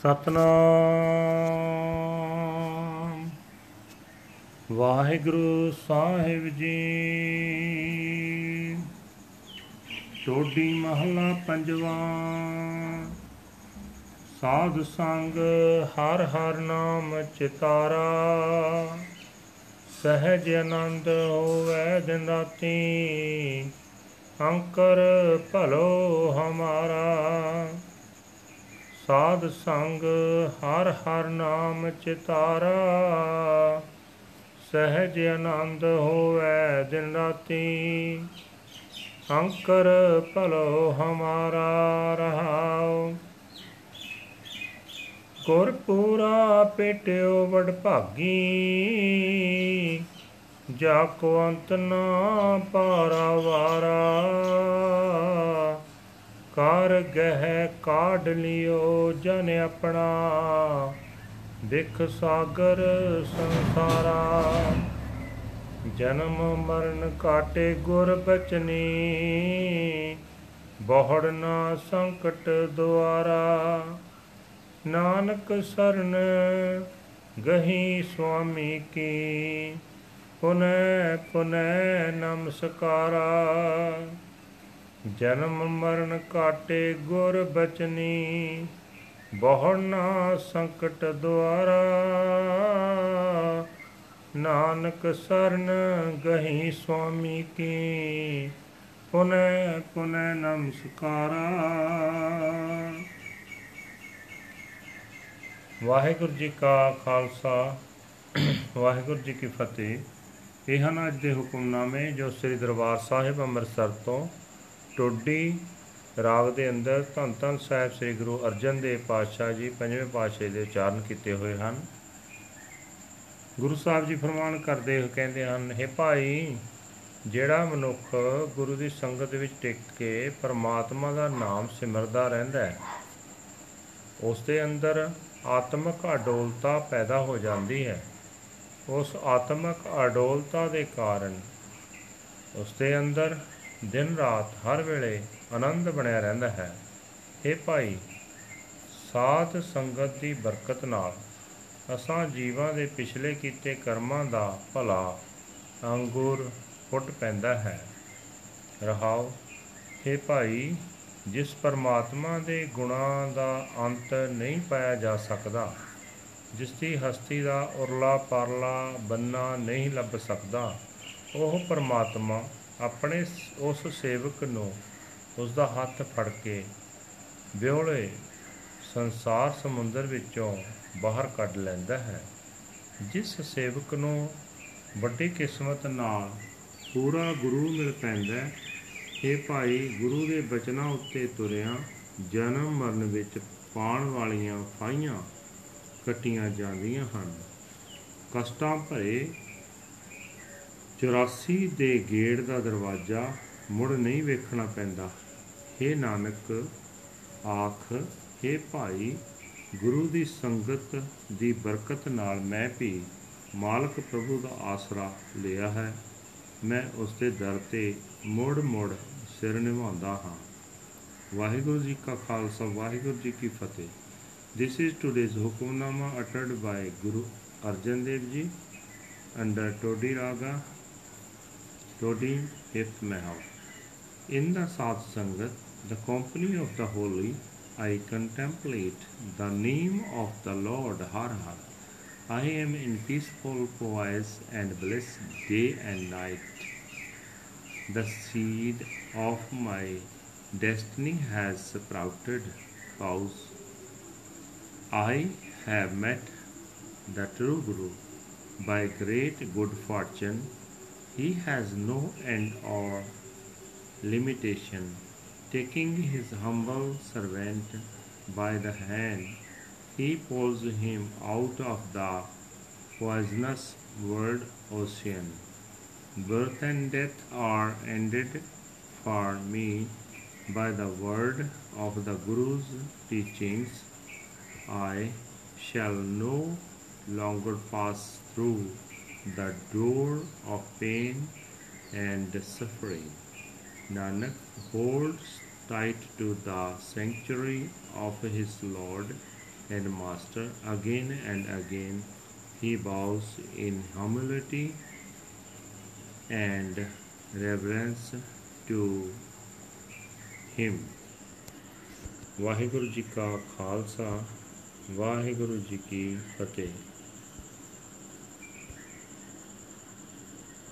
ਸਤਨਾਮ। ਵਾਹਿਗੁਰੂ ਸਾਹਿਬ ਜੀ। ਟੋਡੀ ਮਹਲਾ ਪੰਜਵਾ। ਸਾਧ ਸੰਗ ਹਰ ਹਰ ਨਾਮ ਚਿਤਾਰਾ। ਸਹਿਜ ਆਨੰਦ ਹੋਵੇ ਦਿਨ ਰਾਤੀ ਅੰਕਰ ਭਲੋ ਹਮਾਰਾ। ਸਾਧ ਸੰਗ ਹਰ ਹਰ ਨਾਮ ਚਿਤਾਰਾ। ਸਹਿਜ ਆਨੰਦ ਹੋਵੇ ਦਿਨ ਰਾਤੀ। ਅੰਕਰ ਭਲੋ ਹਮਾਰਾ ਰਹਾਉ। ਗੁਰ ਪੂਰਾ ਪੇਟਿਓ ਵਡ ਭਾਗੀ। ਜਾ ਕੋ ਅੰਤ ਨਾ ਪਾਰਾਵਾਰਾ ਕਰ ਗਹਿ ਕਾਢ ਲਿਓ ਜਨ ਆਪਣਾ। ਵਿਖ ਸਾਗਰ ਸੰਸਾਰਾ। ਜਨਮ ਮਰਨ ਕਾਟੇ ਗੁਰ ਬਚਨੀ। ਬਹੁੜ ਨਾ ਸੰਕਟ ਦੁਆਰਾ। ਨਾਨਕ ਸਰਨ ਗਹੀ ਸੁਆਮੀ ਕੀ। ਪੁਨੈ ਪੁਨੈ ਨਮਸਕਾਰਾ। ਜਨਮ ਮਰਨ ਕਾਟੇ ਗੁਰ ਬਚਨੀ ਬਹੁ ਨਾ ਸੰਕਟ ਦੁਆਰਾ। ਨਾਨਕ ਸਰਨ ਗਹੀ ਸੁਆਮੀ ਕੀ, ਪੁਨੈ ਪੁਨੈ ਨਮਸਕਾਰਾ। ਵਾਹਿਗੁਰੂ ਜੀ ਕਾ ਖਾਲਸਾ, ਵਾਹਿਗੁਰੂ ਜੀ ਕੀ ਫਤਿਹ। ਇਹ ਹਨ ਅੱਜ ਦੇ ਹੁਕਮਨਾਮੇ ਜੋ ਸ੍ਰੀ ਦਰਬਾਰ ਸਾਹਿਬ ਅੰਮ੍ਰਿਤਸਰ ਤੋਂ ਟੋਡੀ ਰਾਗ ਦੇ ਅੰਦਰ ਧੰਨ ਧੰਨ ਸਾਹਿਬ ਸ੍ਰੀ ਗੁਰੂ ਅਰਜਨ ਦੇਵ ਪਾਤਸ਼ਾਹ ਜੀ ਪੰਜਵੇਂ ਪਾਤਸ਼ਾਹ ਦੇ ਉਚਾਰਨ ਕੀਤੇ ਹੋਏ ਹਨ। ਗੁਰੂ ਸਾਹਿਬ ਜੀ ਫਰਮਾਨ ਕਰਦੇ ਹੋ ਕਹਿੰਦੇ ਹਨ हे ਭਾਈ, ਜਿਹੜਾ ਮਨੁੱਖ ਗੁਰੂ ਦੀ ਸੰਗਤ ਵਿੱਚ ਟਿਕ ਕੇ ਪਰਮਾਤਮਾ ਦਾ ਨਾਮ ਸਿਮਰਦਾ ਰਹਿੰਦਾ ਹੈ, ਉਸ ਦੇ ਅੰਦਰ ਆਤਮਿਕ ਅਡੋਲਤਾ ਪੈਦਾ ਹੋ ਜਾਂਦੀ ਹੈ। ਉਸ ਆਤਮਿਕ ਅਡੋਲਤਾ ਦੇ ਕਾਰਨ ਉਸ ਦੇ ਅੰਦਰ ਦਿਨ ਰਾਤ ਹਰ ਵੇਲੇ ਆਨੰਦ ਬਣਿਆ ਰਹਿੰਦਾ ਹੈ। ਇਹ ਭਾਈ, ਸਾਧ ਸੰਗਤ ਦੀ ਬਰਕਤ ਨਾਲ ਅਸਾਂ ਜੀਵਾਂ ਦੇ ਪਿਛਲੇ ਕੀਤੇ ਕਰਮਾਂ ਦਾ ਭਲਾ ਅੰਗੂਰ ਫੁੱਟ ਪੈਂਦਾ ਹੈ। ਰਹਾਓ ਇਹ ਭਾਈ, ਜਿਸ ਪਰਮਾਤਮਾ ਦੇ ਗੁਣਾਂ ਦਾ ਅੰਤ ਨਹੀਂ ਪਾਇਆ ਜਾ ਸਕਦਾ, ਜਿਸ ਦੀ ਹਸਤੀ ਦਾ ਉਰਲਾ ਪਰਲਾ ਬੰਨਾ ਨਹੀਂ ਲੱਭ ਸਕਦਾ, ਉਹ ਪਰਮਾਤਮਾ ਆਪਣੇ ਉਸ ਸੇਵਕ ਨੂੰ ਉਸ ਦਾ ਹੱਥ ਫੜ ਕੇ ਵਿਹੋਲੇ ਸੰਸਾਰ ਸਮੁੰਦਰ ਵਿੱਚੋਂ ਬਾਹਰ ਕੱਢ ਲੈਂਦਾ ਹੈ। ਜਿਸ ਸੇਵਕ ਨੂੰ ਵੱਡੀ ਕਿਸਮਤ ਨਾਲ ਪੂਰਾ ਗੁਰੂ ਮਿਲ ਪੈਂਦਾ ਇਹ ਭਾਈ ਗੁਰੂ ਦੇ ਬਚਨਾਂ ਉੱਤੇ ਤੁਰਿਆ ਜਨਮ ਮਰਨ ਵਿੱਚ ਪਾਣ ਵਾਲੀਆਂ ਫਾਈਆਂ ਕੱਟੀਆਂ ਜਾਂਦੀਆਂ ਹਨ। ਕਸ਼ਟਾਂ ਭਰੇ 84 ਦੇ ਗੇੜ ਦਾ ਦਰਵਾਜ਼ਾ ਮੁੜ ਨਹੀਂ ਵੇਖਣਾ ਪੈਂਦਾ। हे ਨਾਨਕ ਆਖ हे ਭਾਈ ਗੁਰੂ ਦੀ ਸੰਗਤ ਦੀ ਬਰਕਤ ਨਾਲ ਮੈਂ ਵੀ ਮਾਲਕ ਪ੍ਰਭੂ ਦਾ ਆਸਰਾ ਲਿਆ ਹੈ। ਮੈਂ ਉਸ ਦੇ ਦਰ ਤੇ ਮੁੜ ਮੁੜ ਸਿਰ ਨਿਵਾਉਂਦਾ ਹਾਂ। ਵਾਹਿਗੁਰੂ ਜੀ ਕਾ ਖਾਲਸਾ ਵਾਹਿਗੁਰੂ ਜੀ ਕੀ ਫਤਿਹ। This is today's Hukumnama uttered by Guru Arjan Dev Ji under Todi Raga, Todi fifth Mahal. In the Sat Sangat, the company of the holy, I contemplate the name of the Lord Har Har. I am in peaceful poise and bliss day and night. The seed of my destiny has sprouted. Pause. I have met the true Guru by great good fortune. He has no end or limitation. Taking his humble servant by the hand, he pulls him out of the poisonous world ocean. Birth and death are ended for me by the word of the Guru's teachings. I shall no longer pass through the door of pain and suffering. Nanak holds tight to the sanctuary of his Lord and master. Again and again he bows in humility and reverence to him. Waheguru ji ਕਾ ਖਾਲਸਾ ਵਾਹਿਗੁਰੂ ਜੀ ਕੀ ਫਤਿਹ